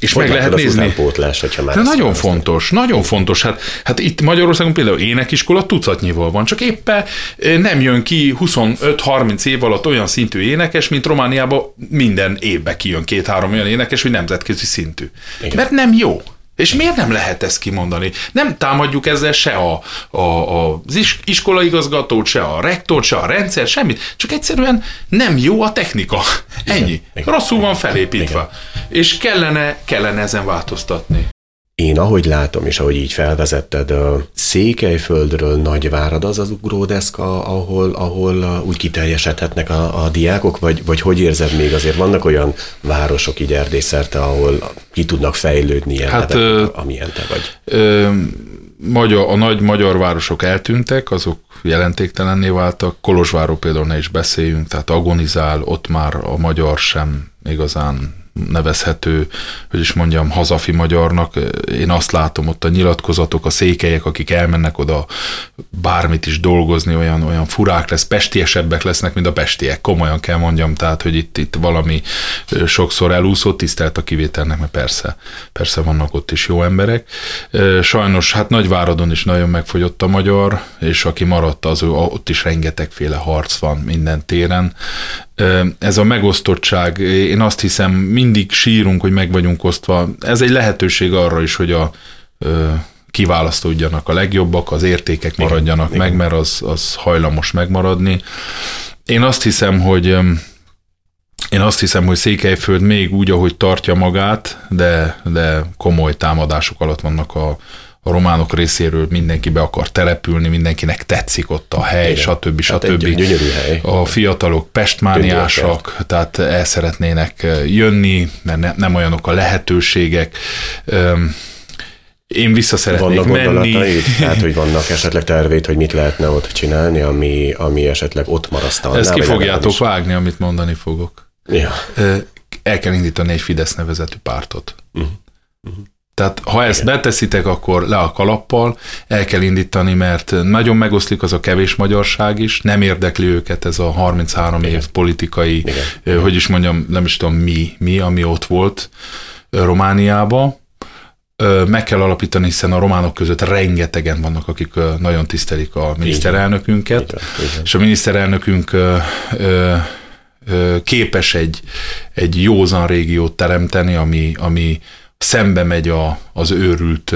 Speaker 2: és hogy meg lehet nézni.
Speaker 1: Pótlás, hogyha már
Speaker 2: De nagyon fontos, nem. nagyon fontos. Hát, hát itt Magyarországon például énekiskola tucatnyival van, csak éppen nem jön ki 25-30 év alatt olyan szintű énekes, mint Romániában minden évben kijön két-három olyan énekes, hogy nemzetközi szintű. Igen. Mert nem jó. És miért nem lehet ezt kimondani? Nem támadjuk ezzel se a, a, a, az iskolaigazgatót, se a rektort, se a rendszer, semmit. Csak egyszerűen nem jó a technika. Ennyi. Igen. Rosszul van felépítve. Igen. És kellene, kellene ezen változtatni.
Speaker 1: Én ahogy látom, és ahogy így felvezetted, a Székelyföldről Nagyvárad az az ugródeszka, ahol, ahol úgy kiteljesedhetnek a, a diákok, vagy, vagy hogy érzed még azért vannak olyan városok így erdészerte, ahol ki tudnak fejlődni ilyen hát, ö, amilyen te vagy? Ö,
Speaker 2: magyar, a nagy magyar városok eltűntek, azok jelentéktelenné váltak. Kolozsváró például ne is beszéljünk, tehát agonizál, ott már a magyar sem igazán nevezhető, hogy is mondjam, hazafi magyarnak. Én azt látom ott a nyilatkozatok, a székelyek, akik elmennek oda bármit is dolgozni, olyan, olyan furák lesz, pestiesebbek lesznek, mint a pestiek, komolyan kell mondjam, tehát, hogy itt, itt valami sokszor elúszott, tisztelt a kivételnek, mert persze, persze vannak ott is jó emberek. Sajnos, hát Nagyváradon is nagyon megfogyott a magyar, és aki maradt, az ott is rengetegféle harc van minden téren. Ez a megosztottság, én azt hiszem, mindig sírunk, hogy meg vagyunk osztva. Ez egy lehetőség arra is, hogy a kiválasztódjanak a legjobbak, az értékek maradjanak igen, meg, igen. mert az, az hajlamos megmaradni. Én azt hiszem, hogy én azt hiszem, hogy Székelyföld még úgy, ahogy tartja magát, de, de komoly támadások alatt vannak a, a románok részéről mindenki be akar települni, mindenkinek tetszik ott a hely, Igen. stb. Hát stb.
Speaker 1: Egy hely.
Speaker 2: A fiatalok pestmániások, tehát el szeretnének jönni, mert ne, nem olyanok a lehetőségek. Én vissza szeretnék
Speaker 1: vannak
Speaker 2: menni.
Speaker 1: Tehát, [LAUGHS] hogy vannak esetleg tervét, hogy mit lehetne ott csinálni, ami, ami esetleg ott marasztalná.
Speaker 2: Ezt ki fogjátok vágni, amit mondani fogok.
Speaker 1: Ja.
Speaker 2: El kell indítani egy Fidesz nevezetű pártot. Uh-huh. Uh-huh. Tehát ha ezt beteszitek, akkor le a kalappal, el kell indítani, mert nagyon megoszlik az a kevés magyarság is, nem érdekli őket ez a 33 Igen. év politikai, Igen. hogy is mondjam, nem is tudom mi, mi, ami ott volt Romániába. Meg kell alapítani, hiszen a románok között rengetegen vannak, akik nagyon tisztelik a miniszterelnökünket, Igen. Igen. és a miniszterelnökünk képes egy, egy józan régiót teremteni, ami, ami szembe megy a, az őrült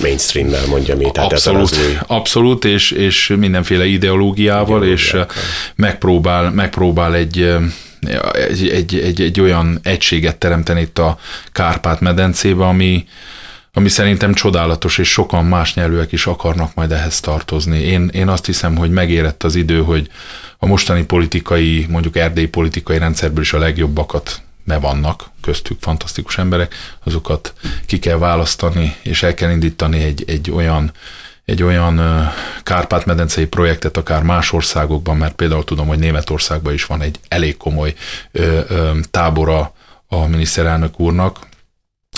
Speaker 1: mainstream-mel mondja mi.
Speaker 2: Tehát abszolút, az új... abszolút és, és mindenféle ideológiával, és megpróbál, megpróbál egy, egy, egy, egy, egy olyan egységet teremteni itt a Kárpát-medencébe, ami, ami szerintem csodálatos, és sokan más nyelvűek is akarnak majd ehhez tartozni. Én, én azt hiszem, hogy megérett az idő, hogy a mostani politikai, mondjuk erdélyi politikai rendszerből is a legjobbakat ne vannak, köztük fantasztikus emberek, azokat ki kell választani, és el kell indítani egy, egy olyan egy olyan Kárpát-medencei projektet akár más országokban, mert például tudom, hogy Németországban is van egy elég komoly tábora a miniszterelnök úrnak,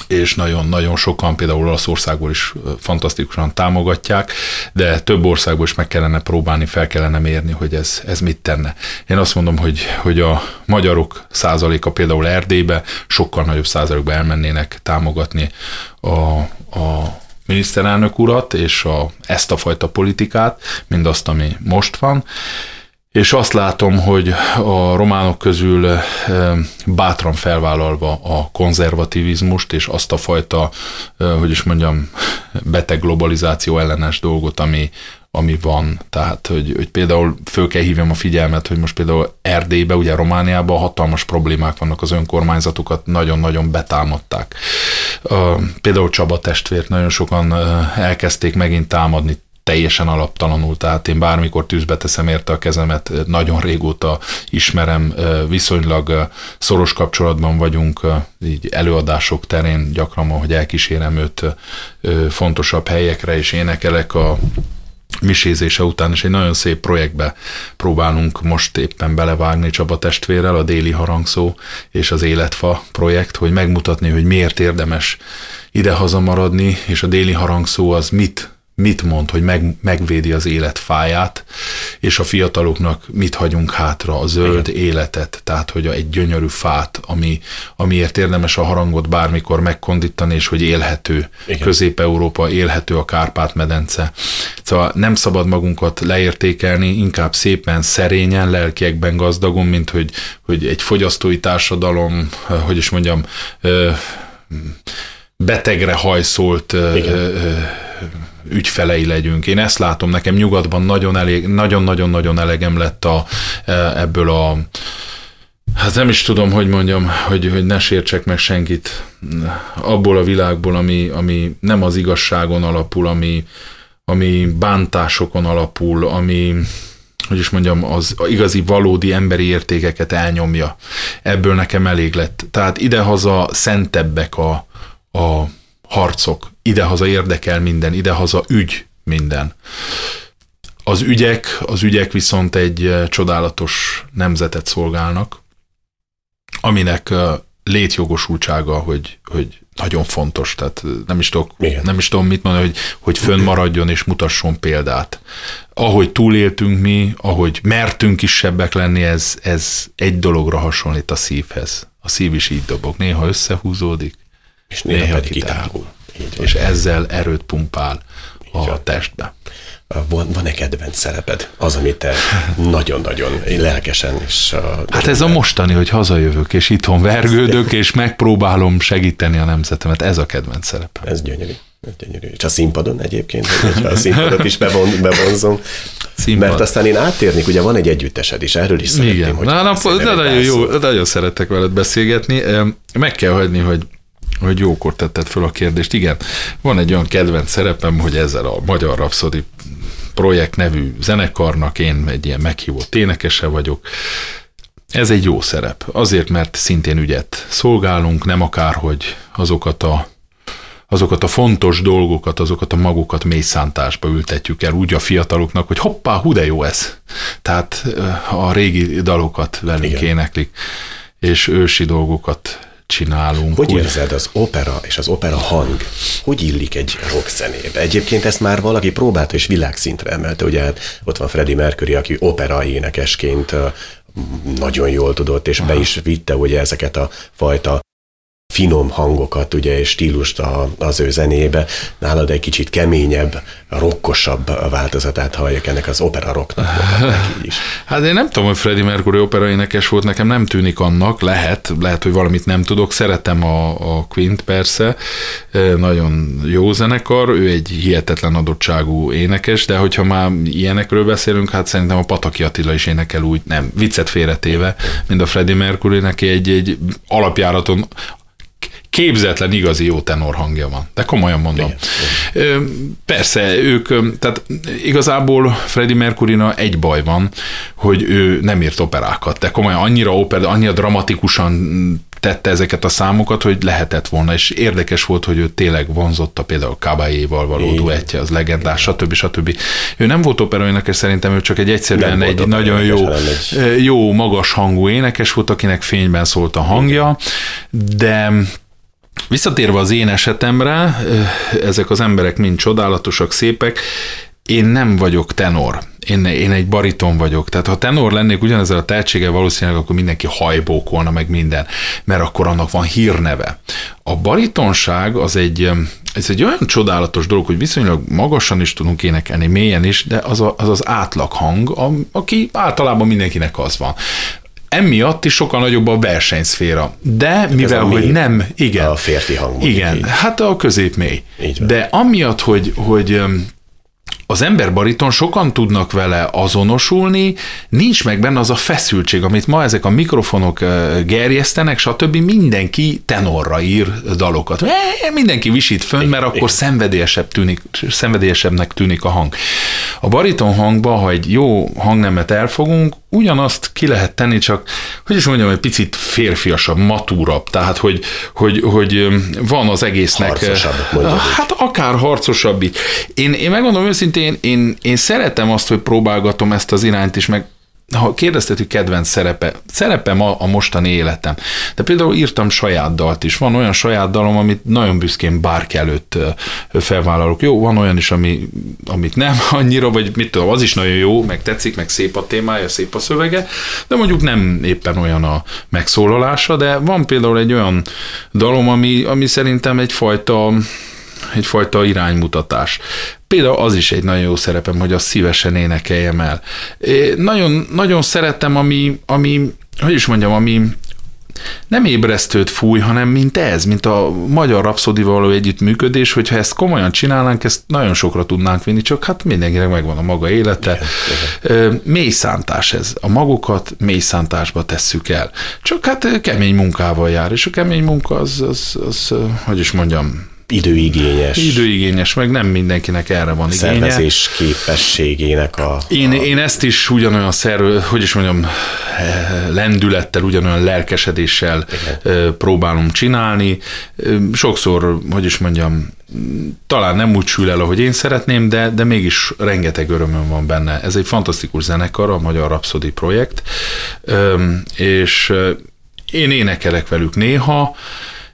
Speaker 2: és nagyon-nagyon sokan, például Olaszországból is fantasztikusan támogatják, de több országból is meg kellene próbálni, fel kellene mérni, hogy ez, ez mit tenne. Én azt mondom, hogy, hogy a magyarok százaléka például Erdélybe sokkal nagyobb százalékba elmennének támogatni a, a miniszterelnök urat és a, ezt a fajta politikát, mint azt, ami most van és azt látom, hogy a románok közül bátran felvállalva a konzervativizmust és azt a fajta, hogy is mondjam, beteg globalizáció ellenes dolgot, ami, ami van. Tehát, hogy, hogy például föl kell hívjam a figyelmet, hogy most például Erdélybe, ugye Romániában hatalmas problémák vannak, az önkormányzatokat nagyon-nagyon betámadták. Például Csaba testvért nagyon sokan elkezdték megint támadni teljesen alaptalanul, tehát én bármikor tűzbe teszem érte a kezemet, nagyon régóta ismerem, viszonylag szoros kapcsolatban vagyunk, így előadások terén gyakran, hogy elkísérem őt fontosabb helyekre, és énekelek a misézése után, és egy nagyon szép projektbe próbálunk most éppen belevágni Csaba testvérrel, a Déli Harangszó és az Életfa projekt, hogy megmutatni, hogy miért érdemes ide maradni, és a Déli Harangszó az mit mit mond, hogy meg, megvédi az élet fáját, és a fiataloknak mit hagyunk hátra, a zöld Igen. életet, tehát hogy egy gyönyörű fát, ami, amiért érdemes a harangot bármikor megkondítani, és hogy élhető. Igen. Közép-Európa élhető a Kárpát-medence. Szóval nem szabad magunkat leértékelni, inkább szépen, szerényen, lelkiekben gazdagon, mint hogy, hogy egy fogyasztói társadalom, hogy is mondjam, betegre hajszolt ügyfelei legyünk. Én ezt látom, nekem nyugatban nagyon elég, nagyon-nagyon-nagyon elegem lett a, e, ebből a Hát nem is tudom, hogy mondjam, hogy, hogy ne sértsek meg senkit abból a világból, ami, ami nem az igazságon alapul, ami, ami bántásokon alapul, ami, hogy is mondjam, az igazi valódi emberi értékeket elnyomja. Ebből nekem elég lett. Tehát idehaza szentebbek a, a harcok, idehaza érdekel minden, idehaza ügy minden. Az ügyek, az ügyek viszont egy eh, csodálatos nemzetet szolgálnak, aminek eh, létjogosultsága, hogy, hogy nagyon fontos, tehát eh, nem is, tudok, nem is tudom mit mondani, hogy, hogy fönnmaradjon és mutasson példát. Ahogy túléltünk mi, ahogy mertünk kisebbek lenni, ez, ez egy dologra hasonlít a szívhez. A szív is így dobog, néha összehúzódik, és néha, néha pedig kitárul. És ezzel erőt pumpál a testbe.
Speaker 1: van, van-e kedvenc szereped? Az, amit te nagyon-nagyon lelkesen is...
Speaker 2: Hát ez a mostani, hogy hazajövök, és itthon vergődök, [LAUGHS] és megpróbálom segíteni a nemzetemet. Ez a kedvenc szerep.
Speaker 1: Ez gyönyörű. Ez gyönyörű. És a színpadon egyébként, hogyha a színpadot is bevon, [LAUGHS] bevonzom. Színpad. Mert aztán én átérnék, ugye van egy együttesed is, erről is szeretném,
Speaker 2: Igen.
Speaker 1: hogy
Speaker 2: Na, na, de nagyon, jó, nagyon szeretek veled beszélgetni. Meg kell hagyni, hogy hogy jókor tetted föl a kérdést. Igen, van egy olyan kedvenc szerepem, hogy ezzel a Magyar Rapszodi projekt nevű zenekarnak én egy ilyen meghívott énekese vagyok. Ez egy jó szerep, azért, mert szintén ügyet szolgálunk, nem akárhogy azokat a azokat a fontos dolgokat, azokat a magukat mély szántásba ültetjük el úgy a fiataloknak, hogy hoppá, hú de jó ez. Tehát a régi dalokat velünk Igen. éneklik, és ősi dolgokat csinálunk.
Speaker 1: Hogy úgy... érzed az opera és az opera hang? Hogy illik egy rockzenébe? Egyébként ezt már valaki próbálta és világszintre emelte. Ugye hát ott van Freddie Mercury, aki opera énekesként nagyon jól tudott, és Aha. be is vitte ugye ezeket a fajta finom hangokat ugye, és stílust a, az ő zenébe. Nálad egy kicsit keményebb, rokkosabb változatát hallják ennek az opera rocknak. [LAUGHS]
Speaker 2: is. Hát én nem tudom, hogy Freddie Mercury opera énekes volt, nekem nem tűnik annak, lehet, lehet, hogy valamit nem tudok, szeretem a, a Quint persze, nagyon jó zenekar, ő egy hihetetlen adottságú énekes, de hogyha már ilyenekről beszélünk, hát szerintem a Pataki Attila is énekel úgy, nem, viccet félretéve, mint a Freddie Mercury, neki egy, egy alapjáraton képzetlen igazi jó tenor hangja van. De komolyan mondom. Igen. Persze, ők, tehát igazából Freddie mercury egy baj van, hogy ő nem írt operákat, de komolyan annyira oper, annyira dramatikusan tette ezeket a számokat, hogy lehetett volna, és érdekes volt, hogy ő tényleg vonzotta például Caballé-val való duettje, az legendás, stb. stb. Ő nem volt operaénekes, szerintem ő csak egy egyszerűen nem egy nagyon jó, jó, magas hangú énekes volt, akinek fényben szólt a hangja, de Visszatérve az én esetemre, ezek az emberek mind csodálatosak, szépek, én nem vagyok tenor. Én, én egy bariton vagyok. Tehát ha tenor lennék ugyanezzel a tehetséggel valószínűleg, akkor mindenki hajbókolna meg minden, mert akkor annak van hírneve. A baritonság az egy, ez egy olyan csodálatos dolog, hogy viszonylag magasan is tudunk énekelni, mélyen is, de az a, az, az átlaghang, aki általában mindenkinek az van emiatt is sokkal nagyobb a versenyszféra. De mivel, hogy nem, igen.
Speaker 1: A férfi hang.
Speaker 2: Igen, így. hát a középmély. De amiatt, hogy, hogy az ember bariton sokan tudnak vele azonosulni, nincs meg benne az a feszültség, amit ma ezek a mikrofonok gerjesztenek, stb. Mindenki tenorra ír dalokat. Mindenki visít fönn, mert akkor szenvedélyesebb tűnik, szenvedélyesebbnek tűnik a hang. A bariton hangba, ha egy jó hangnemet elfogunk, ugyanazt ki lehet tenni, csak, hogy is mondjam, egy picit férfiasabb, matúrabb, tehát, hogy, hogy, hogy van az egésznek...
Speaker 1: Harcosabb,
Speaker 2: Hát akár harcosabb. Én, én megmondom őszintén, én, én szeretem azt, hogy próbálgatom ezt az irányt is, meg ha kérdezted, hogy kedvenc szerepe, szerepem a, a mostani életem. De például írtam saját dalt is. Van olyan saját dalom, amit nagyon büszkén bárki előtt felvállalok. Jó, van olyan is, ami, amit nem [LAUGHS] annyira, vagy mit tudom, az is nagyon jó, meg tetszik, meg szép a témája, szép a szövege, de mondjuk nem éppen olyan a megszólalása, de van például egy olyan dalom, ami, ami szerintem egyfajta egyfajta iránymutatás. Például az is egy nagyon jó szerepem, hogy azt szívesen énekeljem el. É, nagyon, nagyon szeretem, ami, ami, hogy is mondjam, ami nem ébresztőt fúj, hanem mint ez, mint a magyar rapszodival való együttműködés, hogyha ezt komolyan csinálnánk, ezt nagyon sokra tudnánk vinni, csak hát mindenkinek megvan a maga élete. Igen. Mély szántás ez. A magukat mély szántásba tesszük el. Csak hát kemény munkával jár, és a kemény munka az, az, az, az hogy is mondjam,
Speaker 1: időigényes.
Speaker 2: Időigényes, meg nem mindenkinek erre van igénye.
Speaker 1: Szervezés képességének a...
Speaker 2: Én,
Speaker 1: a...
Speaker 2: én ezt is ugyanolyan szerv, hogy is mondjam, lendülettel, ugyanolyan lelkesedéssel Igen. próbálom csinálni. Sokszor, hogy is mondjam, talán nem úgy sül el, ahogy én szeretném, de, de mégis rengeteg örömöm van benne. Ez egy fantasztikus zenekar, a Magyar Rhapsody projekt, és én énekelek velük néha,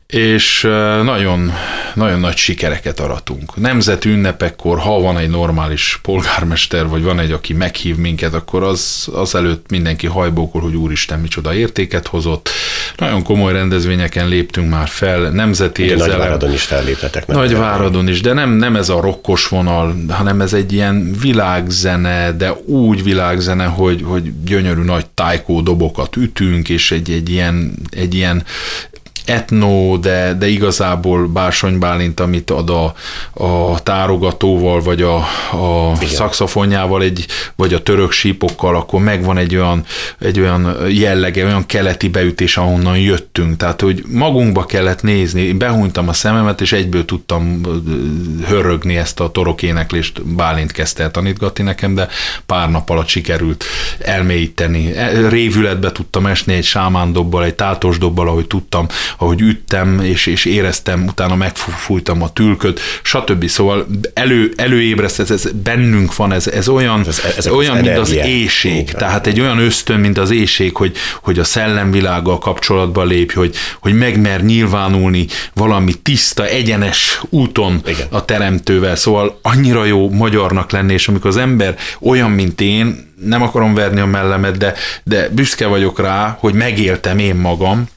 Speaker 2: és nagyon, nagyon nagy sikereket aratunk. Nemzeti ünnepekkor, ha van egy normális polgármester, vagy van egy, aki meghív minket, akkor az, az előtt mindenki hajbókol, hogy úristen, micsoda értéket hozott. nagyon komoly rendezvényeken léptünk már fel, nemzeti
Speaker 1: Ugye
Speaker 2: érzelem.
Speaker 1: Nagyváradon is felléptetek.
Speaker 2: Nagyváradon is, de nem, nem ez a rokkos vonal, hanem ez egy ilyen világzene, de úgy világzene, hogy, hogy gyönyörű nagy tájkó dobokat ütünk, és egy, egy, ilyen, egy ilyen etno, de, de igazából Bársony Bálint, amit ad a, a tárogatóval, vagy a, a szakszafonjával, egy, vagy a török sípokkal, akkor megvan egy olyan, egy olyan jellege, olyan keleti beütés, ahonnan jöttünk. Tehát, hogy magunkba kellett nézni. Behúnytam a szememet, és egyből tudtam hörögni ezt a torokéneklést. Bálint kezdte el tanítgatni nekem, de pár nap alatt sikerült elmélyíteni. E, révületbe tudtam esni egy sámándobbal, egy tátosdobbal, ahogy tudtam, ahogy üttem, és, és éreztem, utána megfújtam a tülköt, stb. Szóval elő, előébreszt, ez, ez bennünk van, ez, ez olyan, ez, ez olyan mint az éjség. Tehát egy olyan ösztön, mint az éjség, hogy, hogy a szellemvilággal kapcsolatba lépj, hogy, hogy megmer nyilvánulni valami tiszta, egyenes úton Igen. a teremtővel. Szóval annyira jó magyarnak lenni, és amikor az ember olyan, mint én, nem akarom verni a mellemet, de, de büszke vagyok rá, hogy megéltem én magam,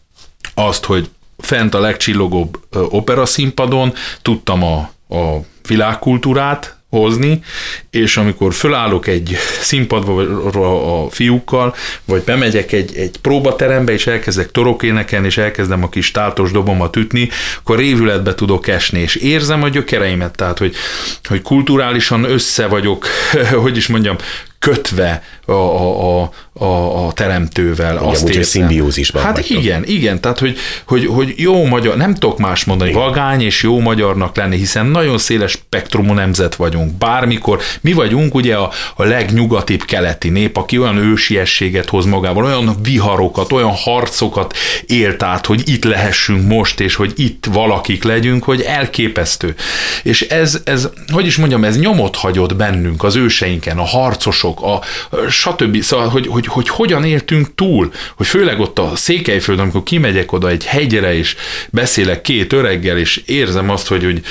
Speaker 2: azt, hogy fent a legcsillogóbb opera színpadon tudtam a, a világkultúrát hozni, és amikor fölállok egy színpadra a fiúkkal, vagy bemegyek egy, egy próbaterembe, és elkezdek torokéneken, és elkezdem a kis tátos dobomat ütni, akkor révületbe tudok esni, és érzem a gyökereimet, tehát, hogy, hogy kulturálisan össze vagyok, [LAUGHS] hogy is mondjam, kötve a, a, a, a, a teremtővel.
Speaker 1: Igen, azt úgy, szimbiózisban
Speaker 2: Hát vagytok. igen, igen, tehát hogy, hogy, hogy jó magyar, nem tudok más mondani, igen. vagány és jó magyarnak lenni, hiszen nagyon széles spektrumú nemzet vagyunk. Bármikor, mi vagyunk ugye a, a legnyugatibb keleti nép, aki olyan ősiességet hoz magával, olyan viharokat, olyan harcokat élt át, hogy itt lehessünk most, és hogy itt valakik legyünk, hogy elképesztő. És ez, ez hogy is mondjam, ez nyomot hagyott bennünk, az őseinken, a harcosok, mások, a, stb. Szóval, hogy, hogy, hogy hogyan éltünk túl, hogy főleg ott a Székelyföld, amikor kimegyek oda egy hegyre, és beszélek két öreggel, és érzem azt, hogy, hogy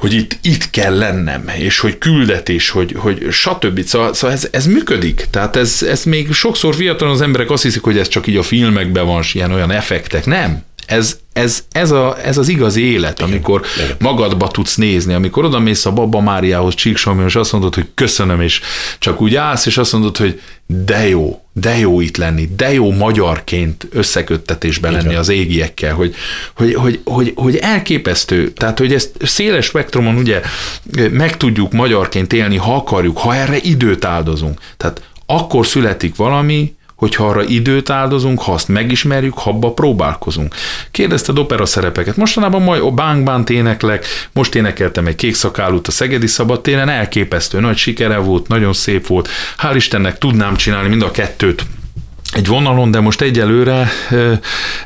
Speaker 2: hogy itt, itt kell lennem, és hogy küldetés, hogy, hogy stb. Szóval, szóval ez, ez működik. Tehát ez, ez még sokszor fiatalon az emberek azt hiszik, hogy ez csak így a filmekben van, ilyen olyan effektek. Nem ez, ez, ez, a, ez az igazi élet, igen, amikor igen. magadba tudsz nézni, amikor oda mész a Baba Máriához Csíksomi, és azt mondod, hogy köszönöm, és csak úgy állsz, és azt mondod, hogy de jó, de jó itt lenni, de jó magyarként összeköttetésben lenni az égiekkel, hogy, hogy, hogy, hogy, hogy elképesztő, tehát hogy ezt széles spektrumon ugye meg tudjuk magyarként élni, ha akarjuk, ha erre időt áldozunk. Tehát akkor születik valami, hogyha arra időt áldozunk, ha azt megismerjük, ha abba próbálkozunk. Kérdezted opera szerepeket. Mostanában majd bánk bánt éneklek, most énekeltem egy kék szakálút a Szegedi Szabadtéren, elképesztő nagy sikere volt, nagyon szép volt. Hál' Istennek tudnám csinálni mind a kettőt egy vonalon, de most egyelőre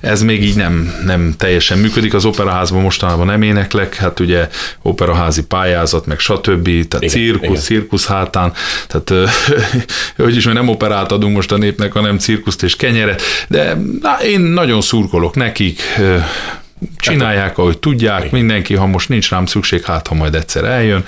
Speaker 2: ez még így nem, nem teljesen működik. Az operaházban mostanában nem éneklek, hát ugye operaházi pályázat, meg stb. Tehát igen, cirkusz, igen. cirkusz hátán, tehát [LAUGHS] hogy is, mert nem operát adunk most a népnek, hanem cirkuszt és kenyeret, de na, én nagyon szurkolok nekik, Csinálják, ahogy tudják, mindenki, ha most nincs rám szükség, hát ha majd egyszer eljön.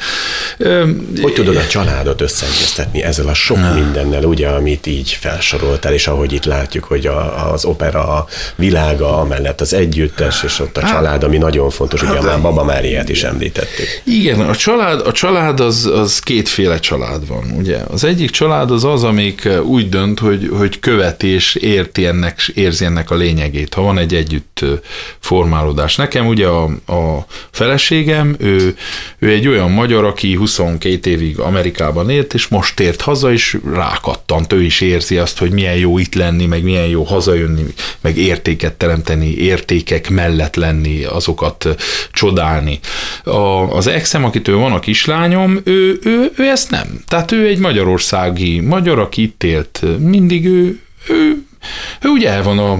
Speaker 1: Hogy tudod a családot összeegyeztetni ezzel a sok mindennel, ugye, amit így felsoroltál, és ahogy itt látjuk, hogy a, az opera világa, amellett az együttes, és ott a hát, család, ami nagyon fontos, ugye hát, már Baba Máriát is említettük.
Speaker 2: Igen, a család, a család az, az kétféle család van, ugye. Az egyik család az az, amik úgy dönt, hogy, hogy követi és érti ennek, érzi ennek a lényegét. Ha van egy együtt formáló formálódás. Nekem ugye a, a feleségem, ő, ő egy olyan magyar, aki 22 évig Amerikában élt, és most tért haza, és rákattant, ő is érzi azt, hogy milyen jó itt lenni, meg milyen jó hazajönni, meg értéket teremteni, értékek mellett lenni, azokat csodálni. A, az exem, akitől van a kislányom, ő, ő, ő ezt nem. Tehát ő egy magyarországi magyar, aki itt élt, mindig ő, ő, ő ugye el van a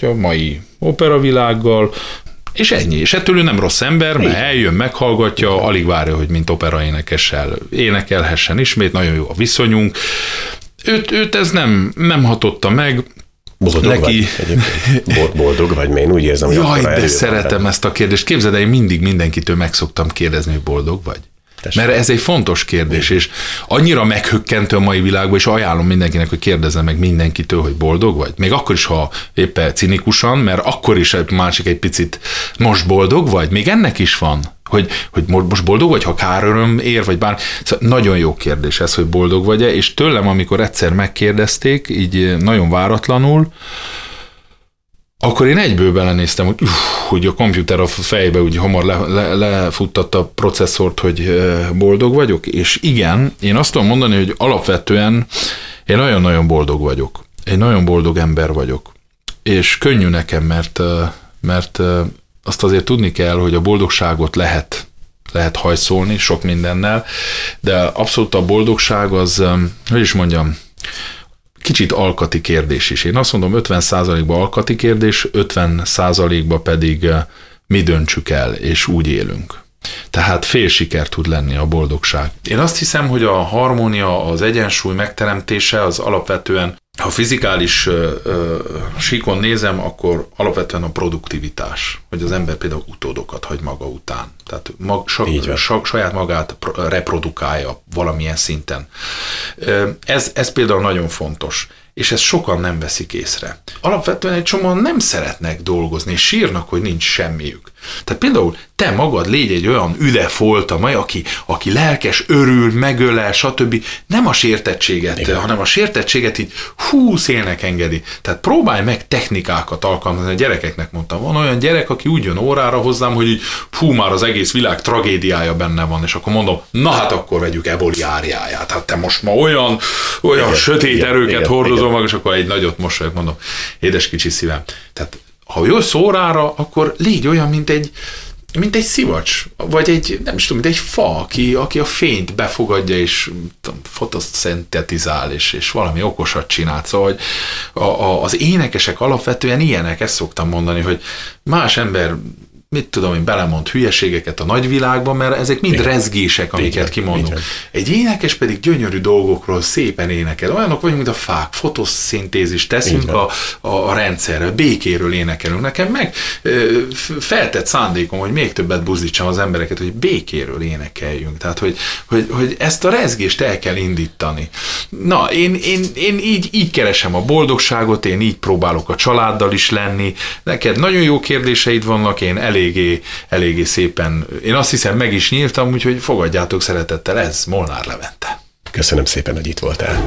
Speaker 2: a mai operavilággal, és ennyi. És ettől ő nem rossz ember, mert eljön, meghallgatja, alig várja, hogy mint operaénekessel énekelhessen ismét, nagyon jó a viszonyunk. Őt, őt ez nem, nem hatotta meg,
Speaker 1: Boldog neki... vagy Boldog vagy, mert én úgy érzem, hogy
Speaker 2: Jaj, de szeretem ezt a kérdést. Képzeld el, én mindig mindenkitől meg szoktam kérdezni, hogy boldog vagy. Mert ez egy fontos kérdés, és annyira meghökkentő a mai világban, és ajánlom mindenkinek, hogy kérdezze meg mindenkitől, hogy boldog vagy. Még akkor is, ha éppen cinikusan, mert akkor is egy másik egy picit, most boldog vagy? Még ennek is van hogy, hogy most boldog vagy, ha káröröm ér, vagy bár. Szóval nagyon jó kérdés ez, hogy boldog vagy-e, és tőlem, amikor egyszer megkérdezték, így nagyon váratlanul, akkor én egyből belenéztem, hogy, uff, hogy a komputer a fejbe úgy hamar le, le, lefuttatta a processzort, hogy boldog vagyok, és igen, én azt tudom mondani, hogy alapvetően én nagyon-nagyon boldog vagyok. Én nagyon boldog ember vagyok. És könnyű nekem, mert, mert azt azért tudni kell, hogy a boldogságot lehet lehet hajszolni sok mindennel, de abszolút a boldogság az, hogy is mondjam, kicsit alkati kérdés is. Én azt mondom, 50%-ban alkati kérdés, 50%-ban pedig mi döntsük el, és úgy élünk. Tehát fél siker tud lenni a boldogság. Én azt hiszem, hogy a harmónia, az egyensúly megteremtése az alapvetően ha fizikális uh, síkon nézem, akkor alapvetően a produktivitás, hogy az ember például utódokat hagy maga után. Tehát mag, sa, sa, saját magát reprodukálja valamilyen szinten. Ez, ez például nagyon fontos és ezt sokan nem veszik észre. Alapvetően egy csomóan nem szeretnek dolgozni, és sírnak, hogy nincs semmiük. Tehát például te magad légy egy olyan üdefolta maj, aki, aki lelkes, örül, megölel, stb. Nem a sértettséget, Igen. hanem a sértettséget így hú szélnek engedi. Tehát próbálj meg technikákat alkalmazni. A gyerekeknek mondtam, van olyan gyerek, aki úgy jön órára hozzám, hogy így hú, már az egész világ tragédiája benne van, és akkor mondom, na hát akkor vegyük eboliáriáját. Hát te most ma olyan, olyan Igen. sötét Igen. erőket Igen. hordozol meg, és akkor egy nagyot mosolyog, mondom, édes kicsi szívem. Tehát ha jössz órára, akkor légy olyan, mint egy, mint egy szivacs, vagy egy, nem is tudom, mint egy fa, aki, aki a fényt befogadja, és fotoszintetizál, és, és valami okosat csinál. Szóval hogy a, a, az énekesek alapvetően ilyenek, ezt szoktam mondani, hogy más ember mit tudom én, belemond hülyeségeket a nagyvilágban, mert ezek mind Igen. rezgések, amiket Igen. kimondunk. Igen. Egy énekes pedig gyönyörű dolgokról szépen énekel. Olyanok vagyunk, mint a fák, fotoszintézis teszünk a, a, a rendszerre, békéről énekelünk. Nekem meg feltett szándékom, hogy még többet buzdítsam az embereket, hogy békéről énekeljünk. Tehát, hogy, hogy, hogy ezt a rezgést el kell indítani. Na, én, én, én így, így keresem a boldogságot, én így próbálok a családdal is lenni. Neked nagyon jó kérdéseid vannak, én elég eléggé, eléggé szépen, én azt hiszem meg is nyíltam, úgyhogy fogadjátok szeretettel, ez Molnár Levente.
Speaker 1: Köszönöm szépen, hogy itt voltál.